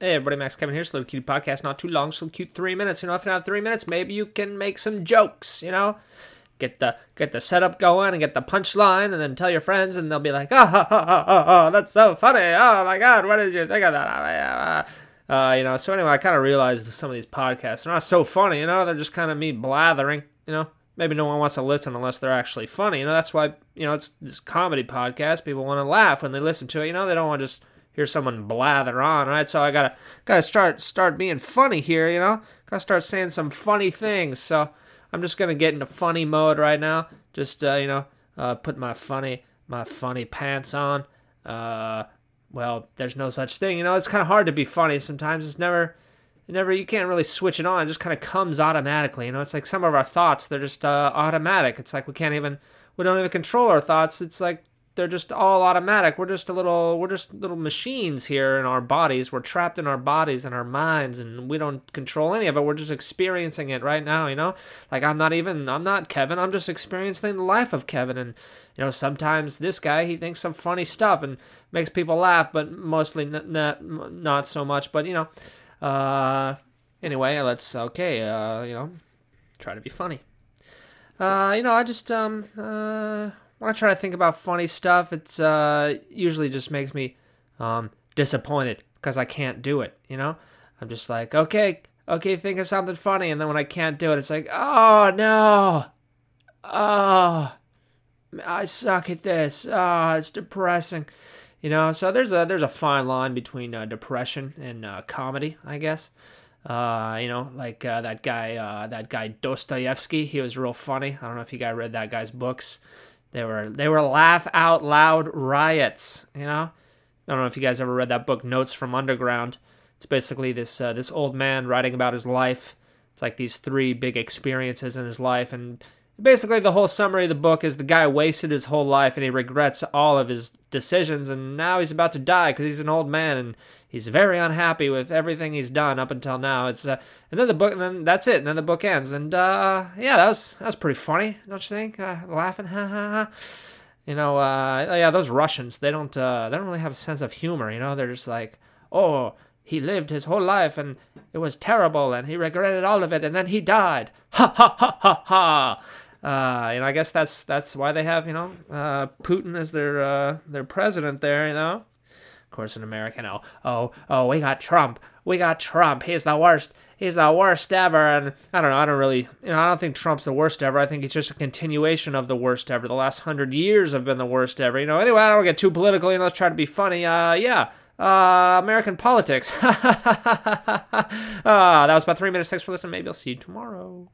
Hey everybody, Max Kevin here. Slow Cute Podcast, not too long, so cute three minutes. You know, if you have three minutes, maybe you can make some jokes. You know, get the get the setup going and get the punchline, and then tell your friends, and they'll be like, oh, oh, oh, oh, oh that's so funny. Oh my god, what did you think of that? Uh, you know, so anyway, I kind of realized some of these podcasts are not so funny. You know, they're just kind of me blathering. You know, maybe no one wants to listen unless they're actually funny. You know, that's why you know it's this comedy podcast. People want to laugh when they listen to it. You know, they don't want to just hear someone blather on, right? So I gotta gotta start start being funny here, you know. Gotta start saying some funny things. So I'm just gonna get into funny mode right now. Just uh, you know, uh, put my funny my funny pants on. Uh, well, there's no such thing, you know. It's kind of hard to be funny sometimes. It's never. Never you can't really switch it on. It just kind of comes automatically. You know, it's like some of our thoughts, they're just uh, automatic. It's like we can't even we don't even control our thoughts. It's like they're just all automatic. We're just a little we're just little machines here in our bodies. We're trapped in our bodies and our minds and we don't control any of it. We're just experiencing it right now, you know? Like I'm not even I'm not Kevin. I'm just experiencing the life of Kevin and you know, sometimes this guy he thinks some funny stuff and makes people laugh, but mostly n- n- not so much, but you know, uh anyway, let's okay, uh, you know, try to be funny. Uh, you know, I just um uh when I try to think about funny stuff, it's uh, usually just makes me um, disappointed because I can't do it. You know, I'm just like, okay, okay, think of something funny, and then when I can't do it, it's like, oh no, oh, I suck at this. Oh, it's depressing. You know, so there's a there's a fine line between uh, depression and uh, comedy, I guess. Uh, you know, like uh, that guy, uh, that guy Dostoevsky. He was real funny. I don't know if you guys read that guy's books. They were they were laugh out loud riots. You know, I don't know if you guys ever read that book, Notes from Underground. It's basically this uh, this old man writing about his life. It's like these three big experiences in his life, and basically the whole summary of the book is the guy wasted his whole life and he regrets all of his decisions, and now he's about to die because he's an old man and he's very unhappy with everything he's done up until now. It's uh, and then the book, and then that's it, and then the book ends, and uh, yeah, that was that was pretty funny, don't you think? Uh, laughing, ha ha ha. You know, uh, yeah, those Russians, they don't uh, they don't really have a sense of humor. You know, they're just like, oh, he lived his whole life and it was terrible and he regretted all of it and then he died. Ha ha ha ha ha. Uh, know, I guess that's that's why they have you know uh, Putin as their uh, their president there. You know, of course, in America, no. Oh, oh, we got Trump. We got Trump. He's the worst. He's the worst ever. And I don't know. I don't really, you know, I don't think Trump's the worst ever. I think he's just a continuation of the worst ever. The last hundred years have been the worst ever. You know. Anyway, I don't get too political. You know, let's try to be funny. Uh, yeah. Uh, American politics. uh, that was about three minutes. Thanks for listening. Maybe I'll see you tomorrow.